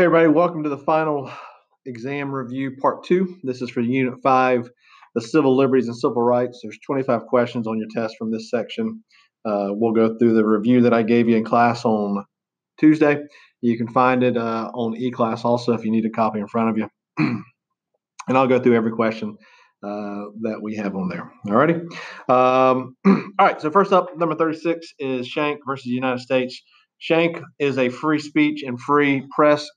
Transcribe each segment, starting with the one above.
Hey, everybody, welcome to the final exam review part two. This is for Unit 5, the Civil Liberties and Civil Rights. There's 25 questions on your test from this section. Uh, we'll go through the review that I gave you in class on Tuesday. You can find it uh, on eClass also if you need a copy in front of you. and I'll go through every question uh, that we have on there. Alrighty. Um, all right, so first up, number 36 is Schenck versus the United States. Schenck is a free speech and free press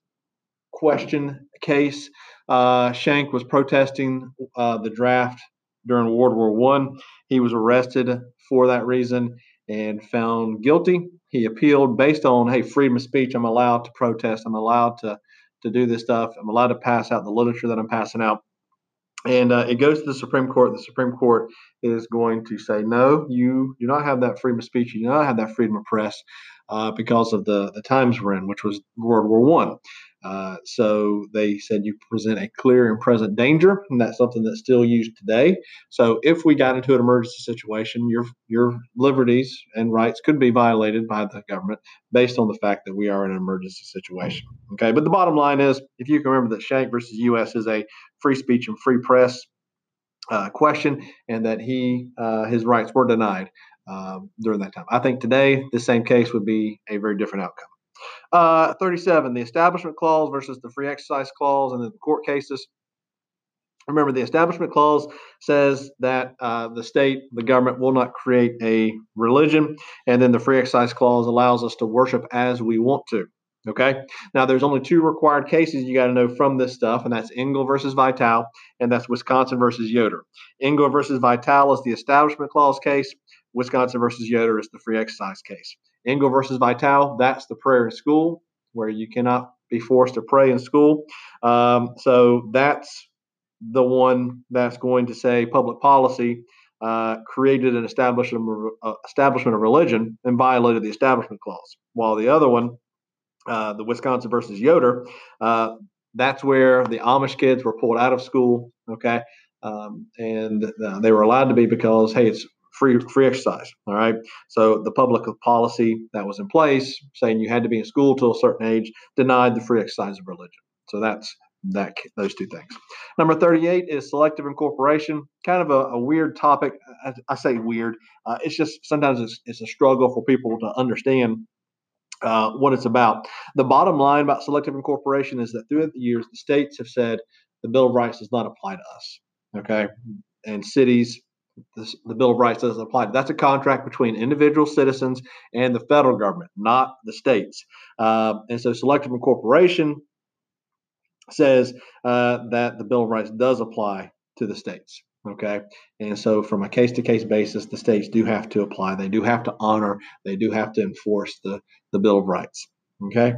question case. Uh, Schenck was protesting uh, the draft during World War One. He was arrested for that reason and found guilty. He appealed based on, hey, freedom of speech. I'm allowed to protest. I'm allowed to to do this stuff. I'm allowed to pass out the literature that I'm passing out. And uh, it goes to the Supreme Court. The Supreme Court is going to say, no, you do not have that freedom of speech. You do not have that freedom of press uh, because of the, the times we're in, which was World War One. Uh, so they said you present a clear and present danger, and that's something that's still used today. So if we got into an emergency situation, your your liberties and rights could be violated by the government based on the fact that we are in an emergency situation. Okay, but the bottom line is, if you can remember that Schenck versus U.S. is a free speech and free press uh, question, and that he uh, his rights were denied um, during that time. I think today the same case would be a very different outcome. Uh, 37, the Establishment Clause versus the Free Exercise Clause and the court cases. Remember, the Establishment Clause says that uh, the state, the government will not create a religion, and then the Free Exercise Clause allows us to worship as we want to. Okay. Now, there's only two required cases you got to know from this stuff, and that's Engel versus Vitale, and that's Wisconsin versus Yoder. Engel versus Vitale is the Establishment Clause case. Wisconsin versus Yoder is the free exercise case. Engel versus Vitale, that's the prayer in school where you cannot be forced to pray in school. Um, so that's the one that's going to say public policy uh, created an establishment, uh, establishment of religion and violated the Establishment Clause. While the other one, uh, the Wisconsin versus Yoder, uh, that's where the Amish kids were pulled out of school. Okay. Um, and uh, they were allowed to be because, hey, it's free free exercise. All right. So the public policy that was in place, saying you had to be in school till a certain age, denied the free exercise of religion. So that's that those two things. Number 38 is selective incorporation. Kind of a, a weird topic. I, I say weird. Uh, it's just sometimes it's, it's a struggle for people to understand uh, what it's about. The bottom line about selective incorporation is that throughout the years, the states have said the Bill of Rights does not apply to us. Okay. And cities, the, the Bill of Rights doesn't apply. That's a contract between individual citizens and the federal government, not the states. Uh, and so selective incorporation says uh, that the Bill of Rights does apply to the states. Okay. And so, from a case to case basis, the states do have to apply, they do have to honor, they do have to enforce the, the Bill of Rights. Okay.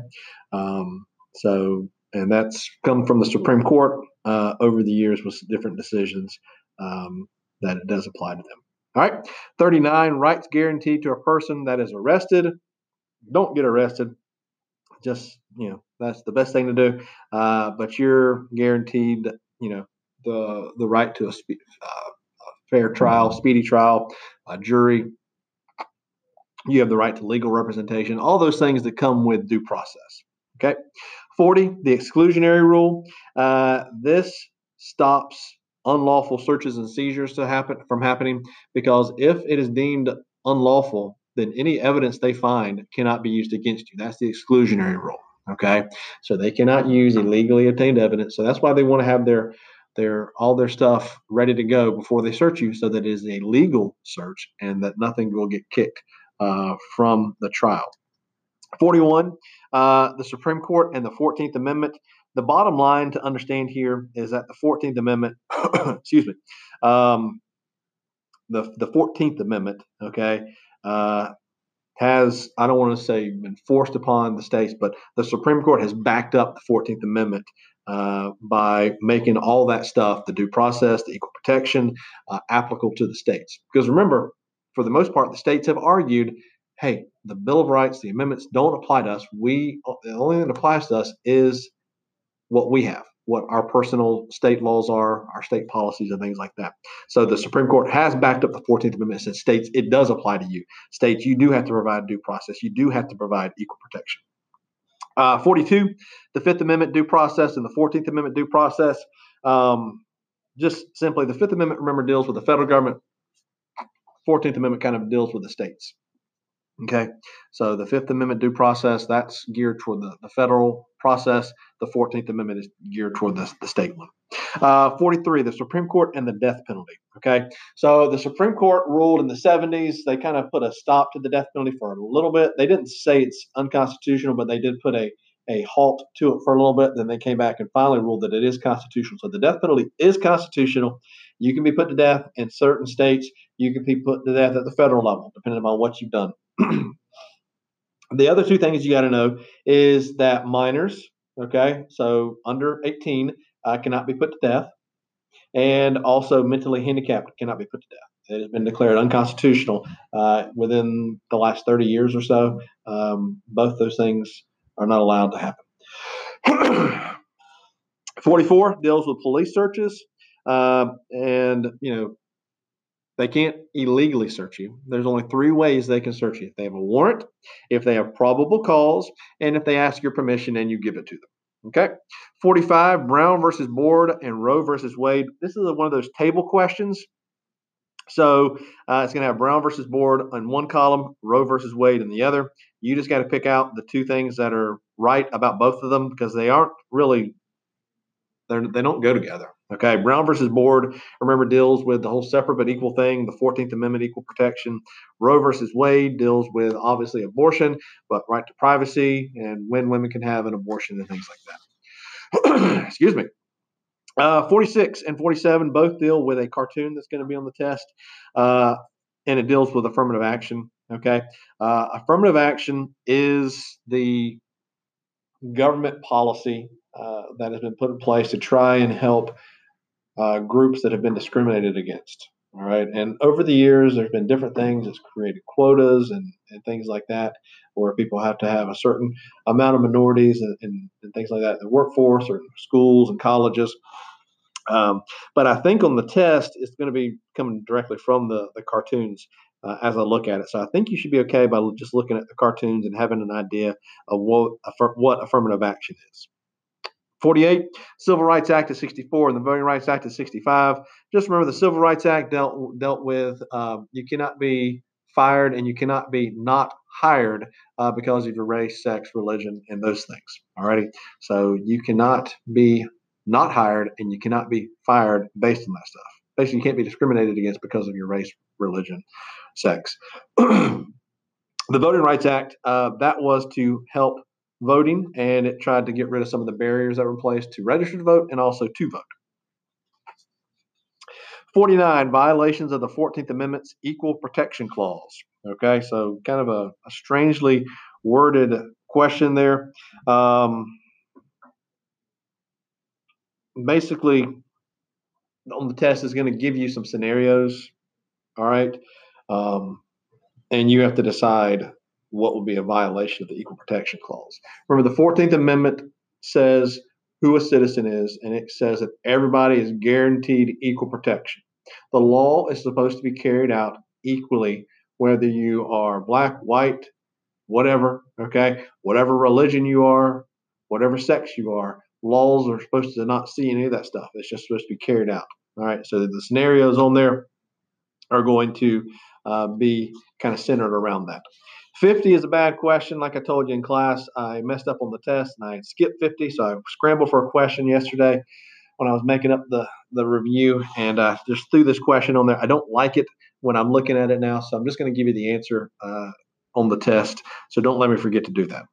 Um, so, and that's come from the Supreme Court uh, over the years with different decisions. Um, that it does apply to them. All right. 39 rights guaranteed to a person that is arrested. Don't get arrested. Just, you know, that's the best thing to do. Uh, but you're guaranteed, you know, the the right to a, spe- uh, a fair trial, speedy trial, a jury. You have the right to legal representation, all those things that come with due process. Okay. 40, the exclusionary rule. Uh, this stops unlawful searches and seizures to happen from happening because if it is deemed unlawful, then any evidence they find cannot be used against you. That's the exclusionary rule. Okay, so they cannot use illegally obtained evidence. So that's why they want to have their their all their stuff ready to go before they search you, so that it is a legal search and that nothing will get kicked uh, from the trial. 41. Uh, the Supreme Court and the 14th Amendment the bottom line to understand here is that the 14th Amendment, excuse me, um, the, the 14th Amendment, okay, uh, has, I don't want to say been forced upon the states, but the Supreme Court has backed up the 14th Amendment uh, by making all that stuff, the due process, the equal protection, uh, applicable to the states. Because remember, for the most part, the states have argued hey, the Bill of Rights, the amendments don't apply to us. We the only thing that applies to us is what we have, what our personal state laws are, our state policies, and things like that. So the Supreme Court has backed up the 14th Amendment and said states it does apply to you. States, you do have to provide due process, you do have to provide equal protection. Uh, 42, the Fifth Amendment due process and the 14th Amendment due process. Um, just simply, the Fifth Amendment, remember, deals with the federal government. 14th Amendment kind of deals with the states. Okay, so the Fifth Amendment due process, that's geared toward the, the federal process. The 14th Amendment is geared toward the, the state one. Uh, 43, the Supreme Court and the death penalty. Okay, so the Supreme Court ruled in the 70s, they kind of put a stop to the death penalty for a little bit. They didn't say it's unconstitutional, but they did put a, a halt to it for a little bit. Then they came back and finally ruled that it is constitutional. So the death penalty is constitutional. You can be put to death in certain states. You can be put to death at the federal level, depending on what you've done. the other two things you got to know is that minors, okay, so under 18, uh, cannot be put to death, and also mentally handicapped cannot be put to death. It has been declared unconstitutional uh, within the last 30 years or so. Um, both those things are not allowed to happen. 44 deals with police searches. Uh, and, you know, they can't illegally search you. There's only three ways they can search you. If they have a warrant, if they have probable cause, and if they ask your permission and you give it to them. Okay. 45, Brown versus Board and Roe versus Wade. This is one of those table questions. So uh, it's going to have Brown versus Board in one column, Roe versus Wade in the other. You just got to pick out the two things that are right about both of them because they aren't really, they don't go together. Okay, Brown versus Board, remember, deals with the whole separate but equal thing, the 14th Amendment, equal protection. Roe versus Wade deals with obviously abortion, but right to privacy and when women can have an abortion and things like that. Excuse me. Uh, 46 and 47 both deal with a cartoon that's going to be on the test, uh, and it deals with affirmative action. Okay, uh, affirmative action is the government policy uh, that has been put in place to try and help uh, groups that have been discriminated against. All right. And over the years, there's been different things. It's created quotas and, and things like that, where people have to have a certain amount of minorities and, and, and things like that in the workforce or schools and colleges. Um, but I think on the test, it's going to be coming directly from the, the cartoons uh, as I look at it. So I think you should be okay by just looking at the cartoons and having an idea of what, what affirmative action is. 48, Civil Rights Act of 64 and the Voting Rights Act of 65. Just remember the Civil Rights Act dealt dealt with um, you cannot be fired and you cannot be not hired uh, because of your race, sex, religion, and those things. Alrighty, so you cannot be not hired and you cannot be fired based on that stuff. Basically, you can't be discriminated against because of your race, religion, sex. the Voting Rights Act uh, that was to help voting, and it tried to get rid of some of the barriers that were placed to register to vote and also to vote. 49 violations of the 14th Amendment's Equal Protection Clause. Okay, so kind of a, a strangely worded question there. Um, basically, on the test is going to give you some scenarios. All right. Um, and you have to decide what would be a violation of the Equal Protection Clause. Remember, the 14th Amendment says who a citizen is, and it says that everybody is guaranteed equal protection. The law is supposed to be carried out equally, whether you are black, white, whatever, okay, whatever religion you are, whatever sex you are. Laws are supposed to not see any of that stuff. It's just supposed to be carried out. All right, so the scenarios on there are going to uh, be kind of centered around that. 50 is a bad question. Like I told you in class, I messed up on the test and I skipped 50. So I scrambled for a question yesterday when I was making up the, the review and I just threw this question on there. I don't like it when I'm looking at it now. So I'm just going to give you the answer uh, on the test. So don't let me forget to do that.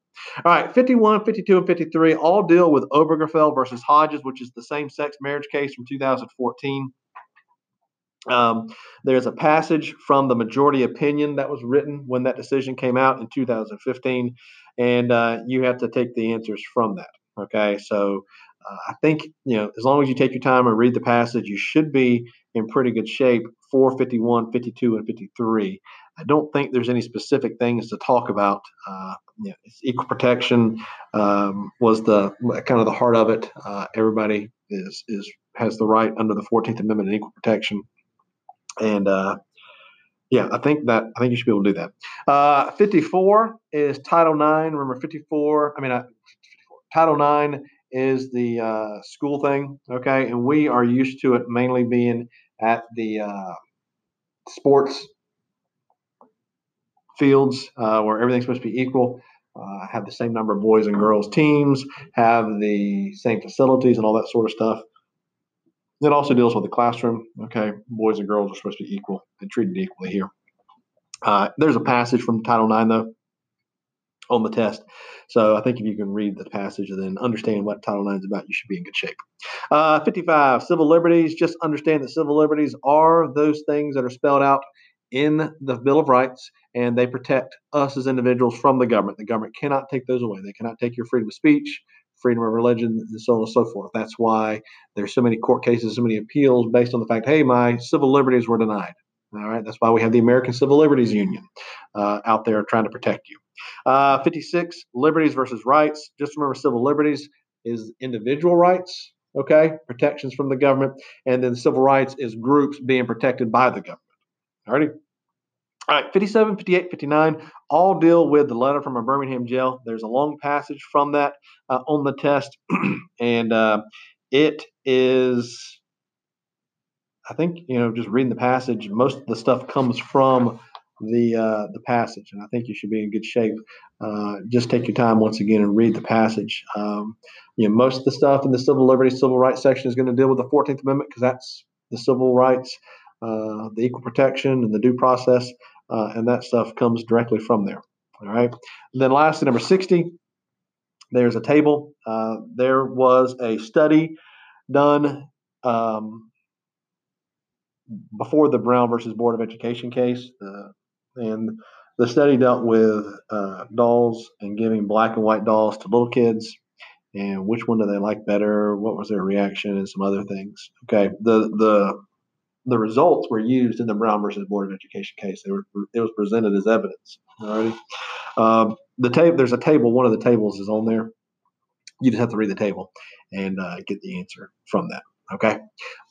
All right, 51, 52, and 53 all deal with Obergefell versus Hodges, which is the same sex marriage case from 2014. Um, there's a passage from the majority opinion that was written when that decision came out in 2015, and uh, you have to take the answers from that. Okay, so uh, I think you know as long as you take your time and read the passage, you should be in pretty good shape for 51, 52, and 53. I don't think there's any specific things to talk about. Uh, you know, equal protection um, was the kind of the heart of it. Uh, everybody is is has the right under the 14th Amendment and equal protection and uh, Yeah, I think that I think you should be able to do that. Uh, 54 is Title IX. Remember, 54. I mean, uh, Title IX is the uh, school thing, okay, and we are used to it mainly being at the uh, sports fields uh, where everything's supposed to be equal. Uh, have the same number of boys and girls teams, have the same facilities and all that sort of stuff. It also deals with the classroom. Okay, boys and girls are supposed to be equal and treated equally here. Uh, there's a passage from Title IX though on the test. So I think if you can read the passage and then understand what Title IX is about, you should be in good shape. Uh, 55, civil liberties. Just understand that civil liberties are those things that are spelled out in the Bill of Rights, and they protect us as individuals from the government. The government cannot take those away. They cannot take your freedom of speech, freedom of religion, and so on and so forth. That's why there's so many court cases, so many appeals based on the fact, hey, my civil liberties were denied. All right, that's why we have the American Civil Liberties Union uh, out there trying to protect you. Uh, 56, liberties versus rights. Just remember, civil liberties is individual rights, okay, protections from the government, and then civil rights is groups being protected by the government. Alrighty. All right, 57, 58, 59 all deal with the letter from a Birmingham jail. There's a long passage from that uh, on the test, and uh, it is, I think, you know, just reading the passage, most of the stuff comes from the uh, the passage, and I think you should be in good shape. Uh, just take your time once again and read the passage. Um, you know, most of the stuff in the civil liberties, civil rights section is going to deal with the Fourteenth Amendment because that's the civil rights, uh, the equal protection, and the due process, uh, and that stuff comes directly from there. All right. And then lastly, number sixty. There's a table. Uh, there was a study done um, before the Brown versus Board of Education case. The and the study dealt with uh, dolls and giving black and white dolls to little kids and which one do they like better what was their reaction and some other things okay the the the results were used in the brown versus board of education case. They were it was presented as evidence um, the table there's a table one of the tables is on there. You just have to read the table and uh, get the answer from that okay?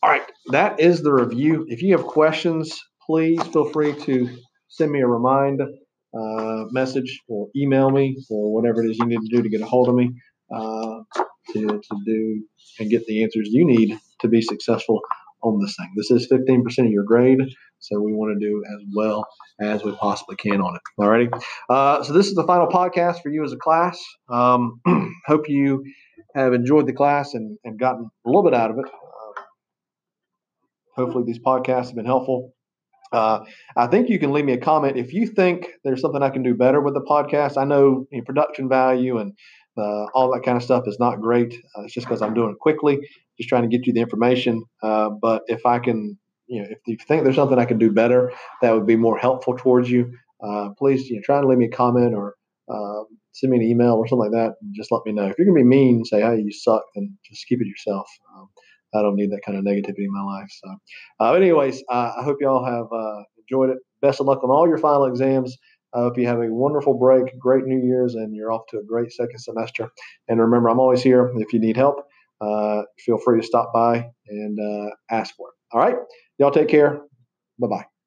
All right that is the review. If you have questions please feel free to send me a remind uh, message or email me or whatever it is you need to do to get a hold of me uh, to, to do and get the answers you need to be successful on this thing. This is 15% of your grade, so we want to do as well as we possibly can on it. Alrighty. Uh, so this is the final podcast for you as a class. Um, hope you have enjoyed the class and, and gotten a little bit out of it. Uh, hopefully these podcasts have been helpful. Uh, I think you can leave me a comment if you think there's something I can do better with the podcast. I know production value and uh, all that kind of stuff is not great. Uh, it's just because I'm doing it quickly, just trying to get you the information. Uh, but if I can, you know, if you think there's something I can do better that would be more helpful towards you, uh, please you know, try and leave me a comment or um, send me an email or something like that. And just let me know. If you're gonna be mean and say, "Hey, you suck," then just keep it yourself. Um, I don't need that kind of negativity in my life. So, uh, anyways, uh, I hope y'all have uh, enjoyed it. Best of luck on all your final exams. I hope you have a wonderful break, great New Year's, and you're off to a great second semester. And remember, I'm always here if you need help. Uh, feel free to stop by and uh, ask for it. All right. Y'all take care. Bye bye.